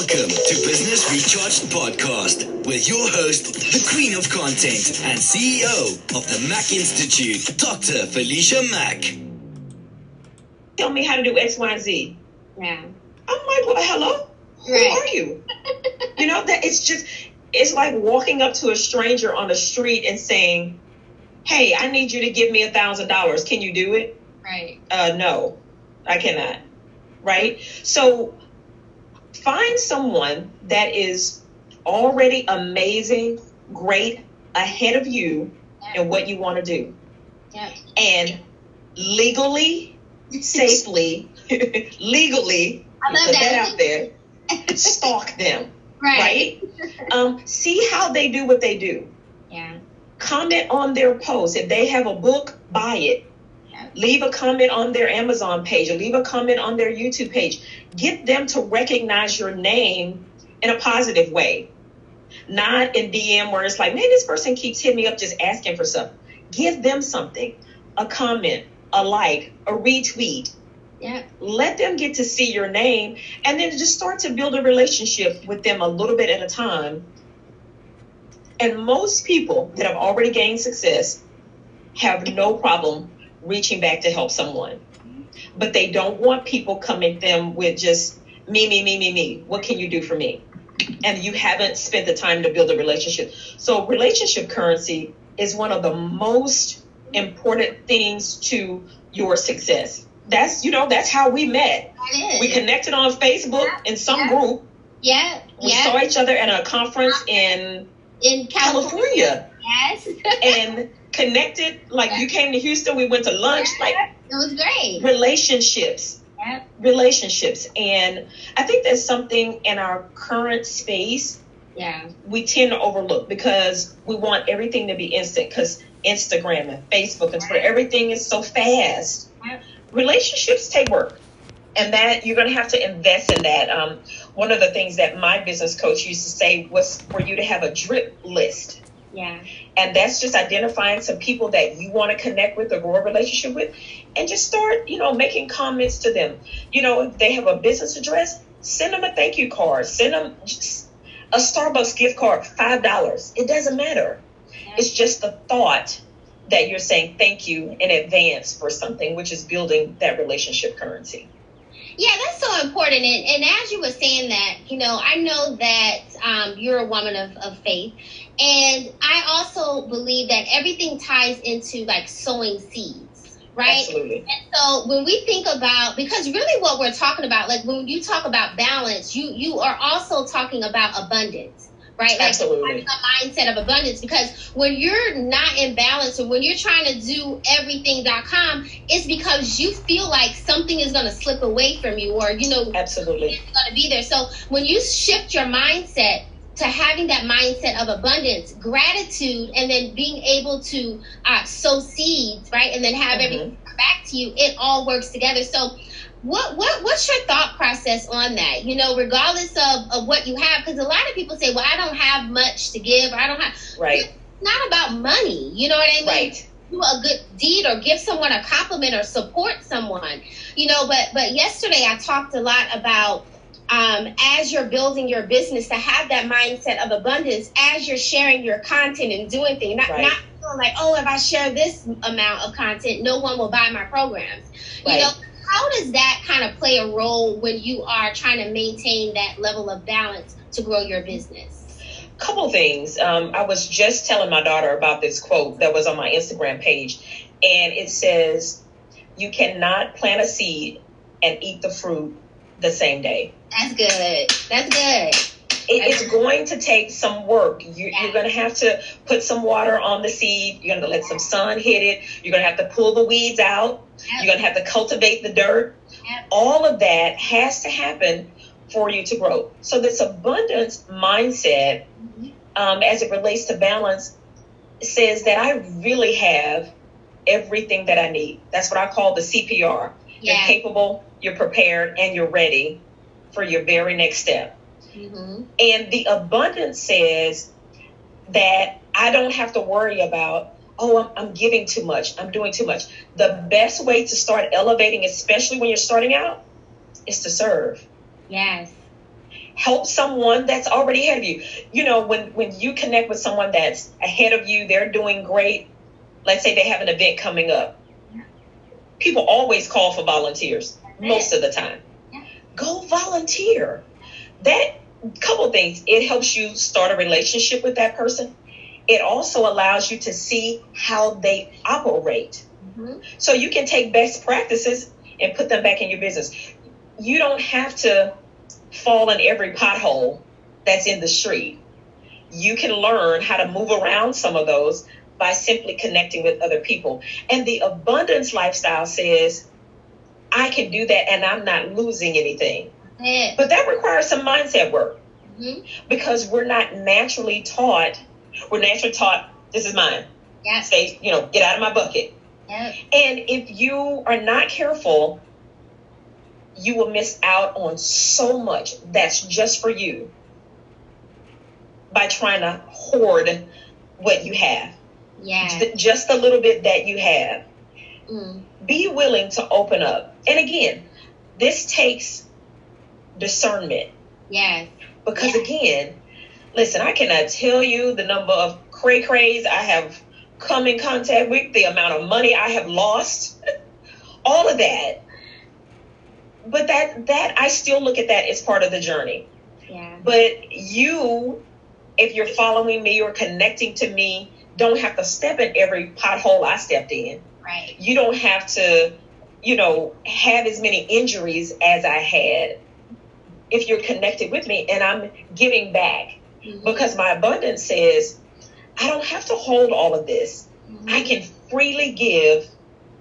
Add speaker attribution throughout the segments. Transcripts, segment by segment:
Speaker 1: Welcome to Business Recharged Podcast with your host, the Queen of Content and CEO of the Mack Institute, Dr. Felicia Mack.
Speaker 2: tell me how to do X, Y, and Z.
Speaker 3: Yeah.
Speaker 2: I'm like, well, hello? Who are you? you know, that it's just, it's like walking up to a stranger on the street and saying, hey, I need you to give me a thousand dollars. Can you do it?
Speaker 3: Right.
Speaker 2: Uh, no, I cannot. Right? So find someone that is already amazing, great, ahead of you in what you want to do.
Speaker 3: Yeah.
Speaker 2: And legally, safely, legally,
Speaker 3: I
Speaker 2: put
Speaker 3: that.
Speaker 2: that out there, stalk them,
Speaker 3: Right.
Speaker 2: right? Um, see how they do what they do.
Speaker 3: Yeah.
Speaker 2: Comment on their post. If they have a book, buy it. Leave a comment on their Amazon page or leave a comment on their YouTube page. Get them to recognize your name in a positive way. Not in DM where it's like, man, this person keeps hitting me up just asking for something. Give them something. A comment, a like, a retweet.
Speaker 3: Yeah.
Speaker 2: Let them get to see your name and then just start to build a relationship with them a little bit at a time. And most people that have already gained success have no problem reaching back to help someone. But they don't want people coming at them with just me, me, me, me, me. What can you do for me? And you haven't spent the time to build a relationship. So, relationship currency is one of the most important things to your success. That's, you know, that's how we met.
Speaker 3: That is.
Speaker 2: We connected on Facebook in some group.
Speaker 3: Yeah.
Speaker 2: We
Speaker 3: Yeah.
Speaker 2: saw each other at a conference uh, in
Speaker 3: In California.
Speaker 2: California
Speaker 3: Yes.
Speaker 2: and connected. Like you came to Houston, we went to lunch. Like
Speaker 3: it was great.
Speaker 2: relationships,
Speaker 3: Yeah.
Speaker 2: relationships. And I think there's something in our current space
Speaker 3: Yeah.
Speaker 2: we tend to overlook because we want everything to be instant because Instagram and Facebook and Twitter, everything is so fast. Relationships take work. And that you're going to have to invest in that. Um, one of the things that my business coach used to say was for you to have a drip list.
Speaker 3: Yeah.
Speaker 2: And that's just identifying some people that you want to connect with or grow a relationship with and just start, you know, making comments to them. You know, if they have a business address, send them a thank you card. Send them a Starbucks gift card, $5. It doesn't matter. It's just the thought that you're saying thank you in advance for something, which is building that relationship currency.
Speaker 3: Yeah, that's so important. And, and as you were saying that, you know, I know that um, you're a woman of, of faith. And I also believe that everything ties into like sowing seeds, right?
Speaker 2: Absolutely.
Speaker 3: And so when we think about because really what we're talking about, like when you talk about balance, you you are also talking about abundance. Right? Like
Speaker 2: Absolutely.
Speaker 3: having a mindset of abundance because when you're not in balance and when you're trying to do everything.com, it's because you feel like something is gonna slip away from you or you know
Speaker 2: Absolutely.
Speaker 3: it's going to be there. So when you shift your mindset to having that mindset of abundance, gratitude, and then being able to uh, sow seeds, right, and then have
Speaker 2: Mhm.
Speaker 3: everything back to you, it all works together. So. What what what's your thought process on that? You know, regardless of, of what you have, because a lot of people say, "Well, I don't have much to give. Or I don't have."
Speaker 2: Right.
Speaker 3: It's not about money. You know what I mean?
Speaker 2: Right.
Speaker 3: do a good deed or give someone a compliment or support someone you know but but yesterday i talked a lot about um, as you're building your business to have that mindset of abundance as you're sharing your content and doing things not,
Speaker 2: Right.
Speaker 3: not feeling like oh if i share this amount of content no one will buy my programs you know how does that kind of play a role when you are trying to maintain that level of balance to grow your business
Speaker 2: couple things. Um, I was just telling my daughter about this quote that was on my Instagram page, and it says, "You cannot plant a seed and eat the fruit the same day.
Speaker 3: that's good that's good
Speaker 2: It, it's going to take some work. You. You're going to have to put some water on the seed. You're going to let some sun hit it. You're going to have to pull the weeds out. You're going to have to cultivate the dirt. All of that has to happen for you to grow. So this abundance mindset um, as it relates to balance says that I really have everything that I need. That's what I call the CPR. You're capable, you're prepared, and you're ready for your very next step.
Speaker 3: hmm
Speaker 2: And the abundance says that I don't have to worry about, oh, I'm, I'm giving too much, I'm doing too much. The best way to start elevating, especially when you're starting out, is to serve.
Speaker 3: Yes.
Speaker 2: help someone that's already ahead of you. You know, when when you connect with someone that's ahead of you, they're doing great. Let's say they have an event coming up. People always call for volunteers most of the time. Go volunteer. That couple things. It helps you start a relationship with that person. It also allows you to see how they operate. Mm-hmm. So you can take best practices and put them back in your business. You don't have to fall in every pothole that's in the street. You can learn how to move around some of those by simply connecting with other people. And the abundance lifestyle says, I can do that and I'm not losing anything. Yeah. But that requires some mindset work mm-hmm. because we're not naturally taught, we're naturally taught, this is mine. Yeah. Stay, you know, get out of my bucket. Yep. And if you are not careful, you will miss out on so much that's just for you by trying to hoard what you have. Yeah. Just a little bit that you have. Mm. Be willing to open up. And again, this takes discernment.
Speaker 3: Yes.
Speaker 2: Because yes. again, listen, I cannot tell you the number of cray crays I have come in contact with, the amount of money I have lost, all of that but that that I still look at that as part of the journey. Yeah. But you, if you're following me or connecting to me, don't have to step in every pothole I stepped in.
Speaker 3: Right.
Speaker 2: You don't have to, you know, have as many injuries as I had. If you're connected with me and I'm giving back, mm-hmm. because my abundance says, I don't have to hold all of this. Mm-hmm. I can freely give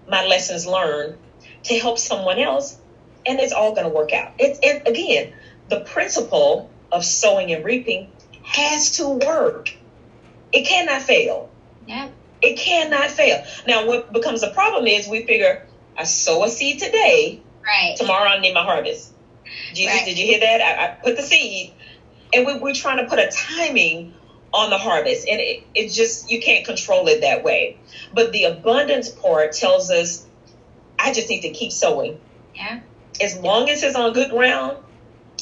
Speaker 2: my lessons learned to help someone else and it's all going to work out. It's it, again, the principle of sowing and reaping has to work. It cannot fail.
Speaker 3: Yeah.
Speaker 2: It cannot fail. Now, what becomes a problem is we figure I sow a seed today.
Speaker 3: Right.
Speaker 2: Tomorrow I need my harvest. Jesus, right. did you hear that? I, I put the seed, and we, we're trying to put a timing on the harvest, and it, it just you can't control it that way. But the abundance part tells us I just need to keep sowing.
Speaker 3: Yeah
Speaker 2: as long as it's on good ground,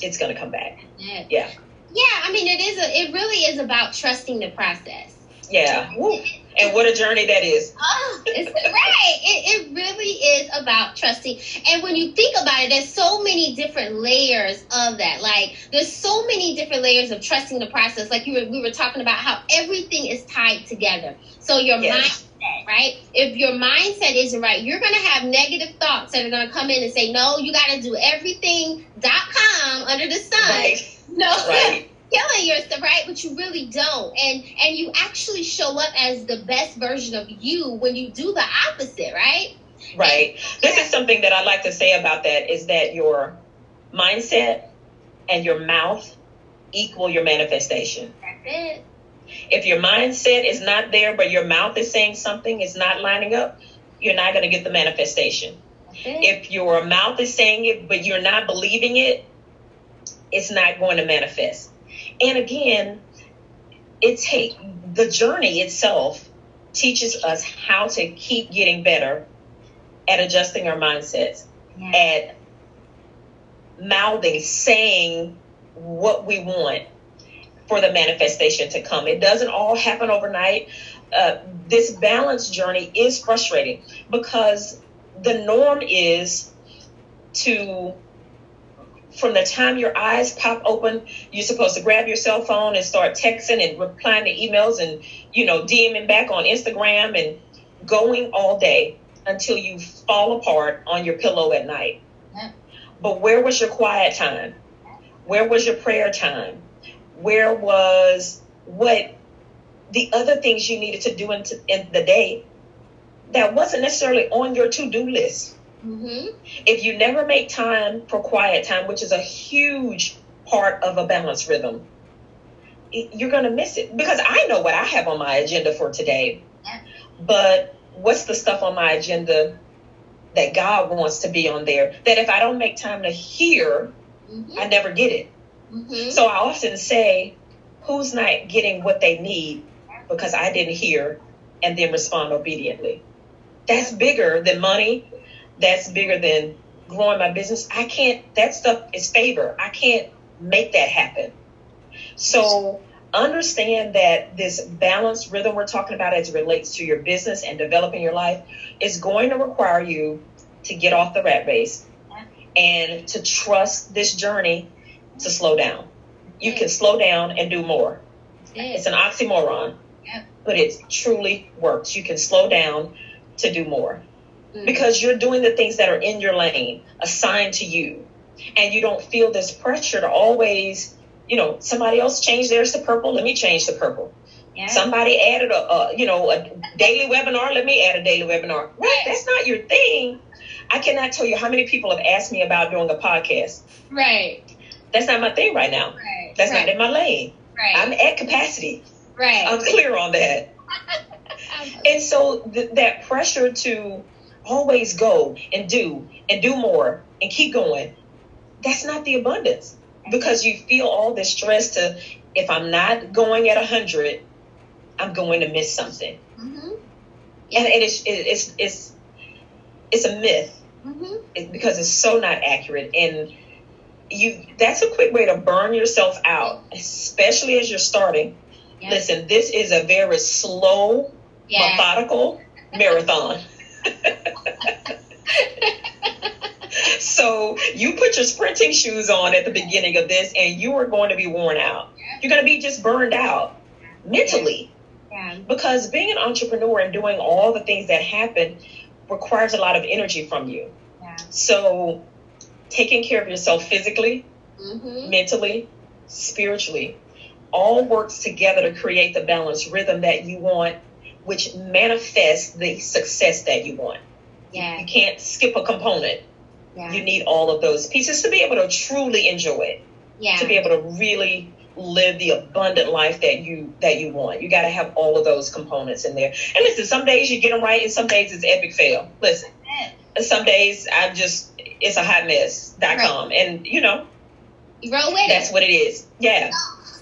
Speaker 2: it's going to come back. Yeah. Yeah.
Speaker 3: Yeah. I mean, it is. A, it really is about trusting the process.
Speaker 2: Yeah. Woo. And what a journey that is.
Speaker 3: Oh, it's, right. It, it really is about trusting. And when you think about it, there's so many different layers of that. Like, there's so many different layers of trusting the process. Like you were, we were talking about how everything is tied together. So your yes. mind right? If your mindset isn't right, you're going to have negative thoughts that are going to come in and say, no, you got to do everything.com under the sun. Right. No. Right. Killing yourself right but you really don't and and you actually show up as the best version of you when you do the opposite right
Speaker 2: right and, this yeah. is something that i like to say about that is that your mindset and your mouth equal your manifestation
Speaker 3: that's it
Speaker 2: if your mindset is not there, but your mouth is saying something, is not lining up, you're not going to get the manifestation. If your mouth is saying it, but you're not believing it, it's not going to manifest. And again, it take the journey itself teaches us how to keep getting better at adjusting our mindsets, yeah. at mouthing, saying what we want for the manifestation to come. It doesn't all happen overnight. Uh, this balance journey is frustrating because the norm is to from the time your eyes pop open, you're supposed to grab your cell phone and start texting and replying to emails and, you know, DMing back on Instagram and going all day until you fall apart on your pillow at night. Yeah. But where was your quiet time? Where was your prayer time? Where was what the other things you needed to do in, in the day that wasn't necessarily on your to do list? Mm-hmm. If you never make time for quiet time, which is a huge part of a balanced rhythm, you're going to miss it. Because I know what I have on my agenda for today, but what's the stuff on my agenda that God wants to be on there? That if I don't make time to hear, mm-hmm. I never get it. Mm-hmm. So I often say, who's not getting what they need because I didn't hear and then respond obediently? That's bigger than money. That's bigger than growing my business. I can't, that stuff is favor. I can't make that happen. So understand that this balanced rhythm we're talking about as it relates to your business and developing your life is going to require you to get off the rat race and to trust this journey to slow down. You can slow down and do more. It's an oxymoron, but it truly works. You can slow down to do more mm-hmm. because you're doing the things that are in your lane, assigned to you, and you don't feel this pressure to always you know, somebody else changed theirs to purple. Let me change the purple. Yeah. Somebody added a, a, you know, a daily webinar. Let me add a daily webinar. Right. That's not your thing. I cannot tell you how many people have asked me about doing a podcast.
Speaker 3: Right.
Speaker 2: That's not my thing right now.
Speaker 3: Right.
Speaker 2: That's
Speaker 3: right.
Speaker 2: not in my lane.
Speaker 3: Right.
Speaker 2: I'm at capacity.
Speaker 3: Right.
Speaker 2: I'm clear on that. and so th- that pressure to always go and do and do more and keep going, that's not the abundance because you feel all this stress to if I'm not going at 100, I'm going to miss something. Mm-hmm. And it is, it's, it's, it's a myth mm-hmm. because it's so not accurate. And you, that's a quick way to burn yourself out, especially as you're starting. Yeah. Listen, this is a very slow, yeah. methodical marathon. so you put your sprinting shoes on at the beginning of this and you are going to be worn out. You're going to be just burned out mentally. Yeah. Because being an entrepreneur and doing all the things that happen requires a lot of energy from you. Yeah. So taking care of yourself physically, mm-hmm. mentally, spiritually, all works together to create the balanced rhythm that you want, which manifests the success that you want.
Speaker 3: Yeah.
Speaker 2: You can't skip a component. Yeah. You need all of those pieces to be able to truly enjoy it.
Speaker 3: Yeah.
Speaker 2: To be able to really live the abundant life that you that you want. You got to have all of those components in there. And listen, some days you get them right, and some days it's epic fail. Listen, some days I just it's a hot mess. mess.com, right. and you know,
Speaker 3: you roll with
Speaker 2: that's
Speaker 3: it.
Speaker 2: what it is. Yeah.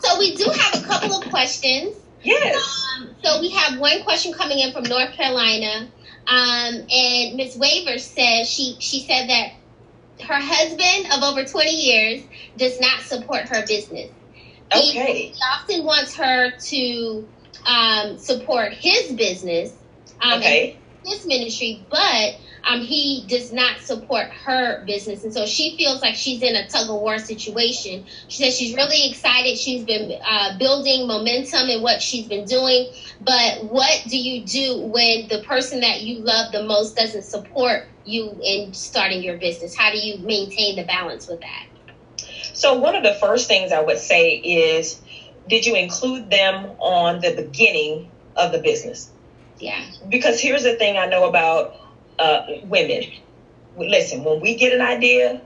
Speaker 3: So we do have a couple of questions.
Speaker 2: Yes.
Speaker 3: Um, so we have one question coming in from North Carolina. Um, and Ms. Waver says she she said that her husband of over 20 years does not support her business.
Speaker 2: Okay.
Speaker 3: He, he often wants her to um, support his business um,
Speaker 2: okay.
Speaker 3: his ministry, but um, he does not support her business. And so she feels like she's in a tug of war situation. She says she's really excited. She's been uh, building momentum in what she's been doing. But what do you do when the person that you love the most doesn't support you in starting your business? How do you maintain the balance with that?
Speaker 2: So, one of the first things I would say is did you include them on the beginning of the business?
Speaker 3: Yeah.
Speaker 2: Because here's the thing I know about uh, women. Listen, when we get an idea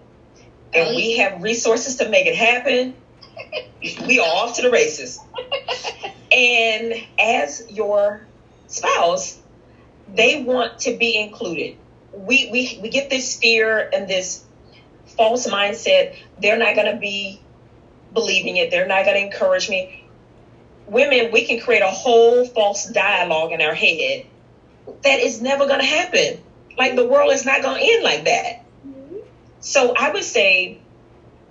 Speaker 2: and we have resources to make it happen, we are off to the races. and as your spouse, they want to be included. We, we, we get this fear and this false mindset. They're not going to be believing it. They're not going to encourage me. Women, we can create a whole false dialogue in our head that is never going to happen. Like the world is not going to end like that. Mm-hmm. So I would say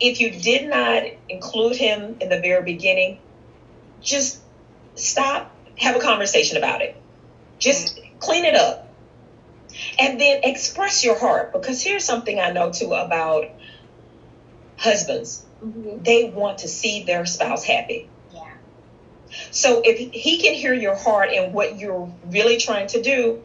Speaker 2: if you did not include him in the very beginning, just stop, have a conversation about it. Just mm-hmm. clean it up. And then express your heart. Because here's something I know too about husbands mm-hmm. they want to see their spouse happy.
Speaker 3: Yeah.
Speaker 2: So if he can hear your heart and what you're really trying to do,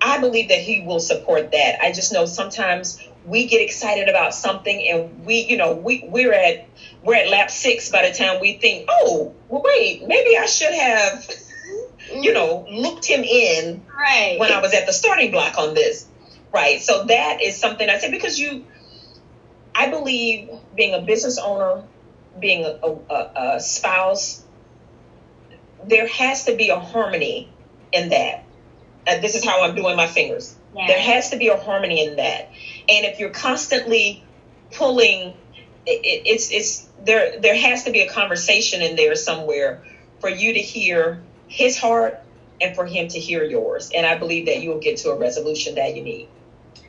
Speaker 2: I believe that he will support that. I just know sometimes we get excited about something and we, you know, we, we're at we're at lap six by the time we think, oh, well, wait, maybe I should have, you know, looked him in
Speaker 3: right.
Speaker 2: when I was at the starting block on this. Right. So that is something I say because you, I believe being a business owner, being a, a, a spouse, there has to be a harmony in that uh, this is how I'm doing my fingers. Yeah. There has to be a harmony in that. And if you're constantly pulling, it, it's it's there. There has to be a conversation in there somewhere for you to hear his heart and for him to hear yours. And I believe that you will get to a resolution that you need.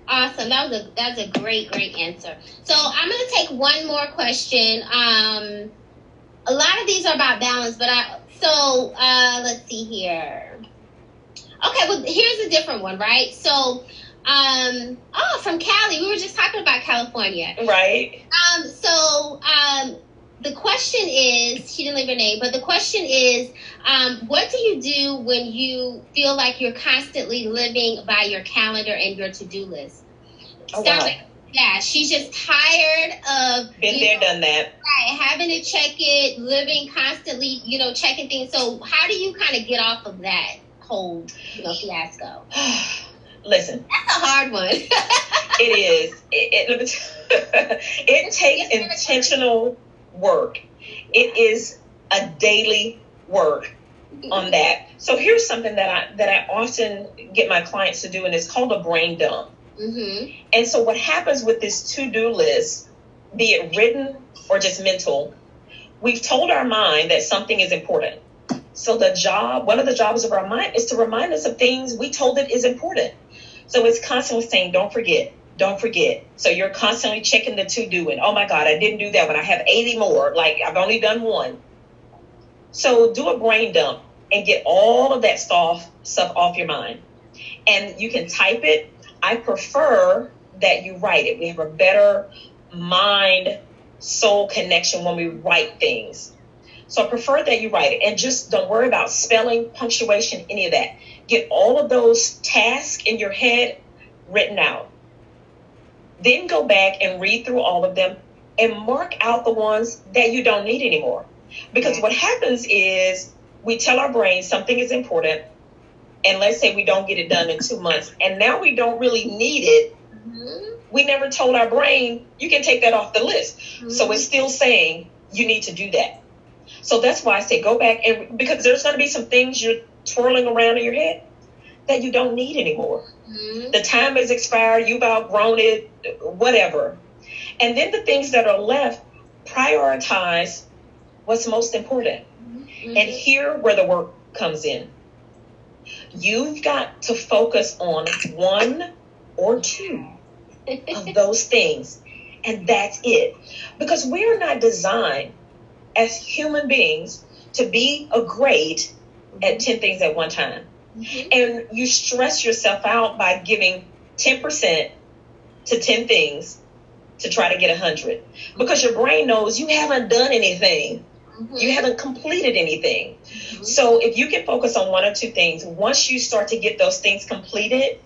Speaker 3: Awesome. That was a that's a great great answer. So I'm gonna take one more question. Um, a lot of these are about balance, but I so uh, let's see here. Okay, well here's a different one, right? So um, oh, from Cali. We were just talking about California,
Speaker 2: right?
Speaker 3: Um, so um, the question is, she didn't leave her name, but the question is, um, what do you do when you feel like you're constantly living by your calendar and your to-do list?
Speaker 2: Oh, wow.
Speaker 3: Like, yeah, she's just tired of
Speaker 2: been there, know, done that.
Speaker 3: Right, having to check it, living constantly, you know, checking things. So, how do you kind of get off of that whole, you know, fiasco?
Speaker 2: Listen,
Speaker 3: that's a hard one.
Speaker 2: it is. It, it, it takes intentional work. It is a daily work on that. So here's something that I that I often get my clients to do, and it's called a brain dump. Mm-hmm. And so what happens with this to do list, be it written or just mental, we've told our mind that something is important. So the job, one of the jobs of our mind is to remind us of things we told it is important. So it's constantly saying, don't forget, don't forget. So you're constantly checking the to do and oh my God, I didn't do that when I have 80 more. Like I've only done one. So do a brain dump and get all of that stuff stuff off your mind. And you can type it. I prefer that you write it. We have a better mind soul connection when we write things. So I prefer that you write it and just don't worry about spelling, punctuation, any of that. Get all of those tasks in your head written out. Then go back and read through all of them and mark out the ones that you don't need anymore. Because what happens is we tell our brain something is important, and let's say we don't get it done in two months, and now we don't really need it. Mm-hmm. We never told our brain, you can take that off the list. Mm-hmm. So it's still saying you need to do that. So that's why I say go back and because there's going to be some things you're twirling around in your head that you don't need anymore. Mm-hmm. The time has expired, you've outgrown it, whatever. And then the things that are left, prioritize what's most important. Mm-hmm. And here where the work comes in. You've got to focus on one or two of those things. And that's it. Because we're not designed as human beings to be a great at 10 things at one time. Mm-hmm. And you stress yourself out by giving 10% to 10 things to try to get 100 because your brain knows you haven't done anything. Mm-hmm. You haven't completed anything. Mm-hmm. So if you can focus on one or two things, once you start to get those things completed,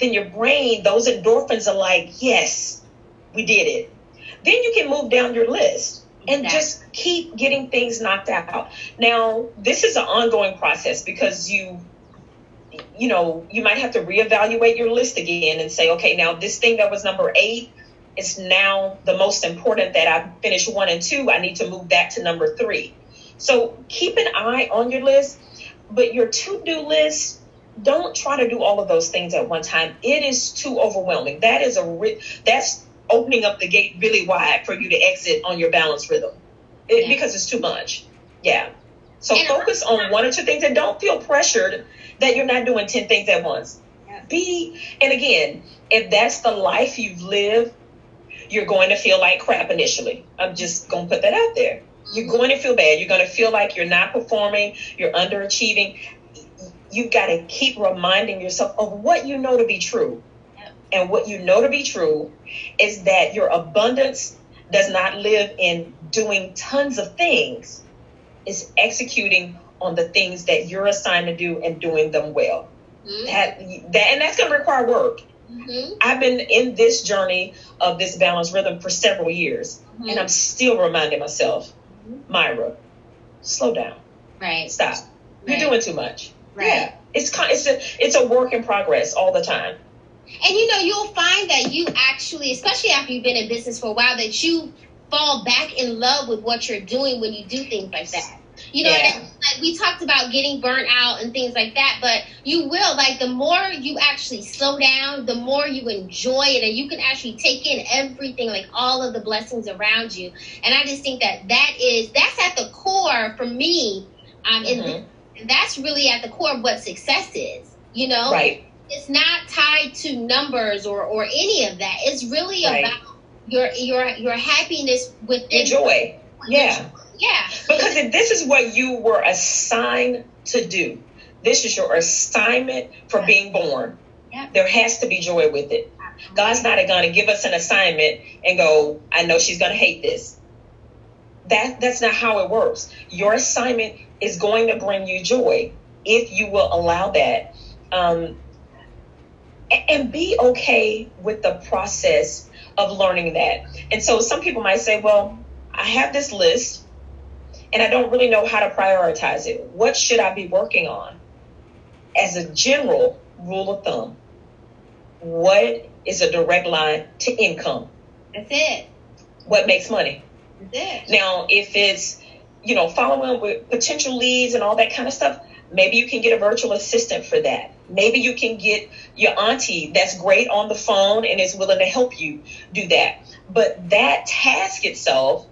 Speaker 2: then your brain, those endorphins are like, yes, we did it. Then you can move down your list and exactly. just keep getting things knocked out. Now, this is an ongoing process because you you know, you might have to reevaluate your list again and say, okay, now this thing that was number eight is now the most important that I finished one and two. I need to move that to number three. So keep an eye on your list, but your to do list, don't try to do all of those things at one time. It is too overwhelming. That is a that's opening up the gate really wide for you to exit on your balance rhythm it, yeah. because it's too much. Yeah. So focus on one or two things and don't feel pressured that you're not doing 10 things at once. Yeah. Be, and again, if that's the life you've lived, you're going to feel like crap initially. I'm just going to put that out there. You're mm-hmm. going to feel bad. You're going to feel like you're not performing, you're underachieving. You've got to keep reminding yourself of what you know to be true. And what you know to be true is that your abundance does not live in doing tons of things, it's executing on the things that you're assigned to do and doing them well. Mm-hmm. That, that and that's going to require work. Mm-hmm. I've been in this journey of this balanced rhythm for several years, mm-hmm. and I'm still reminding myself, mm-hmm. Myra, slow down.
Speaker 3: Right.
Speaker 2: Stop. Right. You're doing too much.
Speaker 3: Right. Yeah.
Speaker 2: It's it's a it's a work in progress all the time.
Speaker 3: And you know, you'll find that you actually, especially after you've been in business for a while, that you fall back in love with what you're doing when you do things like that. You know, yeah. like we talked about getting burnt out and things like that, but you will like the more you actually slow down, the more you enjoy it, and you can actually take in everything, like all of the blessings around you. And I just think that that is that's at the core for me. Um, mm-hmm. and that's really at the core of what success is. You know,
Speaker 2: right?
Speaker 3: It's not tied to numbers or or any of that. It's really
Speaker 2: Right.
Speaker 3: about your your your happiness within
Speaker 2: Your joy. Yeah.
Speaker 3: Yeah.
Speaker 2: Because if this is what you were assigned to do, this is your assignment for being born.
Speaker 3: Yeah.
Speaker 2: There has to be joy with it. God's not going to give us an assignment and go, I know she's going to hate this. That that's not how it works. Your assignment is going to bring you joy if you will allow that. Um, and be okay with the process of learning that. And so some people might say, well, I have this list and I don't really know how to prioritize it. What should I be working on? As a general rule of thumb, what is a direct line to income?
Speaker 3: That's it.
Speaker 2: What makes money?
Speaker 3: That's it.
Speaker 2: Now, if it's, you know, following up with potential leads and all that kind of stuff, maybe you can get a virtual assistant for that. Maybe you can get your auntie that's great on the phone and is willing to help you do that. But that task itself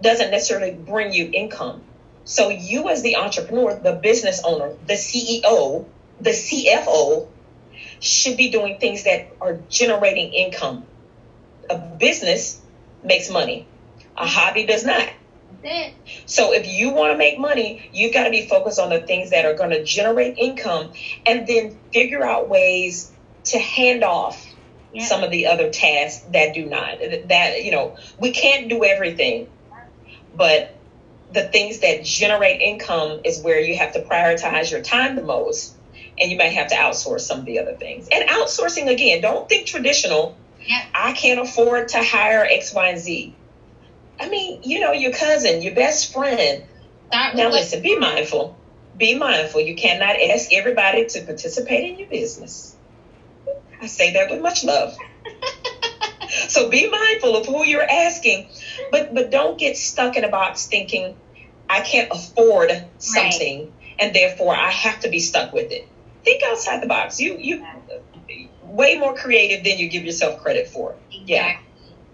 Speaker 2: doesn't necessarily bring you income. So you as the entrepreneur, the business owner, the CEO, the CFO should be doing things that are generating income. A business makes money. A hobby does not. So if you want to make money, you've got to be focused on the things that are going to generate income and then figure out ways to hand off
Speaker 3: Yeah.
Speaker 2: some of the other tasks that do not. That, you know, we can't do everything, but the things that generate income is where you have to prioritize your time the most. And you might have to outsource some of the other things. And outsourcing, again, don't think traditional.
Speaker 3: Yeah.
Speaker 2: I can't afford to hire X, Y, and Z. I mean, you know, your cousin, your best friend. Now, listen, be mindful. Be mindful. You cannot ask everybody to participate in your business. I say that with much love. so be mindful of who you're asking, but but don't get stuck in a box thinking I can't afford something and therefore I have to be stuck with it. Think outside the box. You you way more creative than you give yourself credit for. Yeah.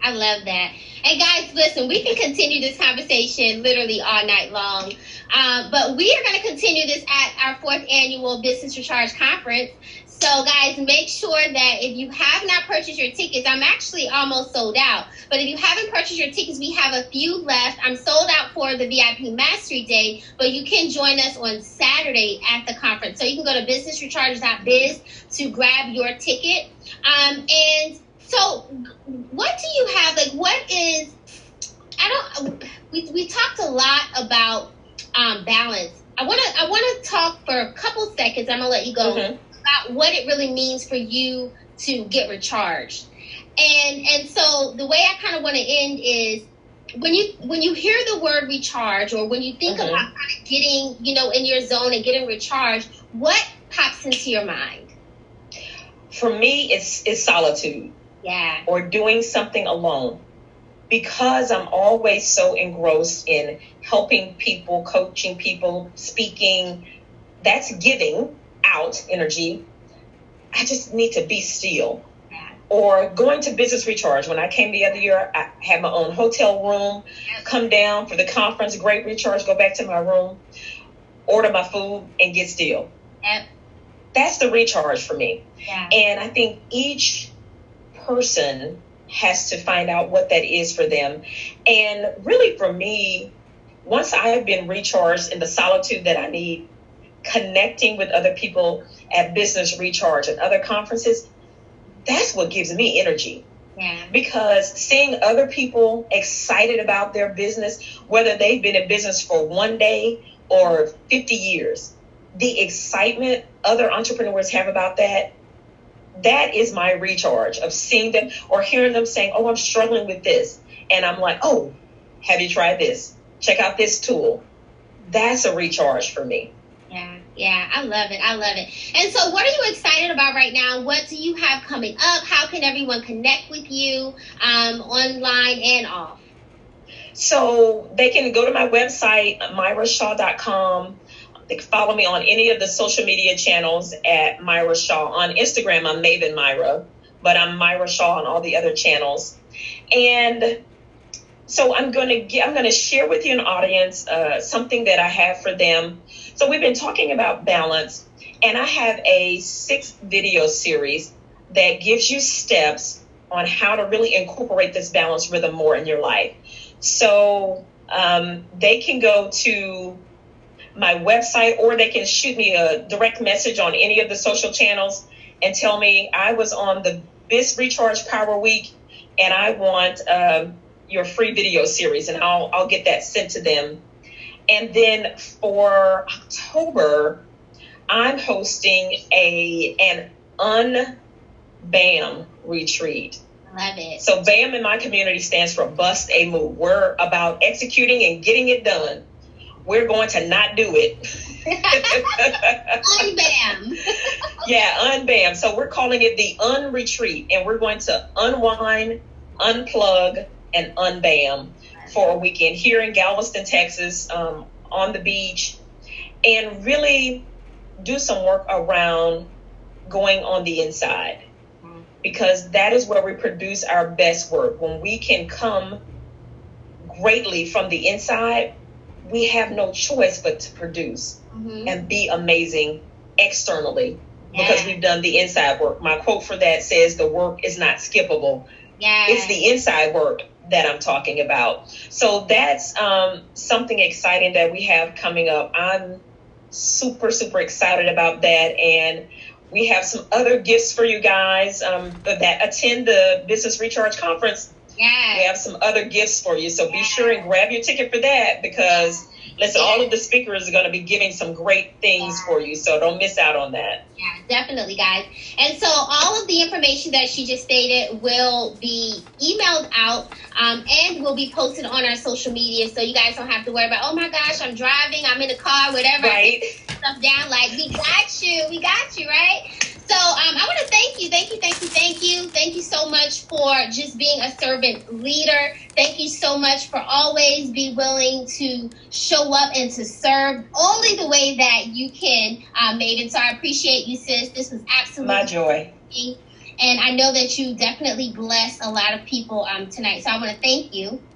Speaker 3: I love that. And guys, listen, we can continue this conversation literally all night long. Um, but we are going to continue this at our fourth annual Business Recharge Conference. So, guys, make sure that if you have not purchased your tickets, I'm actually almost sold out. But if you haven't purchased your tickets, we have a few left. I'm sold out for the VIP Mastery Day, but you can join us on Saturday at the conference. So you can go to businessrecharge.biz to grab your ticket. Um, and so, what do you have? Like, what is? I don't. We we talked a lot about um, balance. I want to I want to talk for a couple seconds. I'm gonna let you go
Speaker 2: Mhm.
Speaker 3: about what it really means for you to get recharged. And and so the way I kind of want to end is when you when you hear the word recharge or when you think
Speaker 2: Mhm.
Speaker 3: about kind of getting you know in your zone and getting recharged, what pops into your mind?
Speaker 2: For me, it's it's solitude.
Speaker 3: Yeah.
Speaker 2: or doing something alone because I'm always so engrossed in helping people, coaching people, speaking. That's giving out energy. I just need to be still. Or going to business recharge. When I came the other year, I had my own hotel room, come down for the conference, great recharge, go back to my room, order my food, and get still.
Speaker 3: Yep.
Speaker 2: That's the recharge for me.
Speaker 3: Yeah.
Speaker 2: And I think each person has to find out what that is for them. And really, for me, once I have been recharged in the solitude that I need, connecting with other people at Business Recharge and other conferences, that's what gives me energy.
Speaker 3: Yeah.
Speaker 2: Because seeing other people excited about their business, whether they've been in business for one day or 50 years, the excitement other entrepreneurs have about that, that is my recharge of seeing them or hearing them saying, Oh, I'm struggling with this. And I'm like, Oh, have you tried this? Check out this tool. That's a recharge for me.
Speaker 3: Yeah, yeah, I love it. I love it. And so, what are you excited about right now? What do you have coming up? How can everyone connect with you um, online and off?
Speaker 2: So they can go to my website, myrashaw.com. They can follow me on any of the social media channels at Myra Shaw. On Instagram, I'm Maven Myra, but I'm Myra Shaw on all the other channels. And so I'm going to get, I'm going to share with you an audience uh, something that I have for them. So we've been talking about balance, And I have a six video series that gives you steps on how to really incorporate this balance rhythm more in your life. So um, they can go to my website or they can shoot me a direct message on any of the social channels and tell me I was on the Biz Recharge Power Week and I want um, your free video series and I'll, I'll get that sent to them. And then for October, I'm hosting a an unbam retreat.
Speaker 3: Love it.
Speaker 2: So BAM in my community stands for bust a move. We're about executing and getting it done. We're going to not do it.
Speaker 3: unbam.
Speaker 2: yeah, unbam. So we're calling it the unretreat, and we're going to unwind, unplug, and unbam for a weekend here in Galveston, Texas, um, on the beach, and really do some work around going on the inside because that is where we produce our best work. When we can come greatly from the inside, we have no choice but to produce mm-hmm. and be amazing externally yeah. because we've done the inside work. My quote for that says the work is not skippable.
Speaker 3: Yeah.
Speaker 2: It's the inside work that I'm talking about. So that's um, something exciting that we have coming up. I'm super, super excited about that. And we have some other gifts for you guys um, that attend the Business Recharge Conference.
Speaker 3: Yeah.
Speaker 2: We have some other gifts for you. So be sure and grab your ticket for that because listen, yeah. all of the speakers are going to be giving some great things yeah. for you. So don't miss out on that.
Speaker 3: Yeah, definitely, guys. And so all of the information that she just stated will be emailed out um, and will be posted on our social media. So you guys don't have to worry about, oh my gosh, I'm driving, I'm in the car, whatever.
Speaker 2: Right.
Speaker 3: Stuff down. Like, we got you. We got you, right? So um, I want to thank you, thank you, thank you, thank you, thank you so much for just being a servant leader. Thank you so much for always be willing to show up and to serve only the way that you can, uh, Maven. So I appreciate you, sis. This was absolutely
Speaker 2: my joy.
Speaker 3: And I know that you definitely blessed a lot of people um, tonight. So I want to thank you.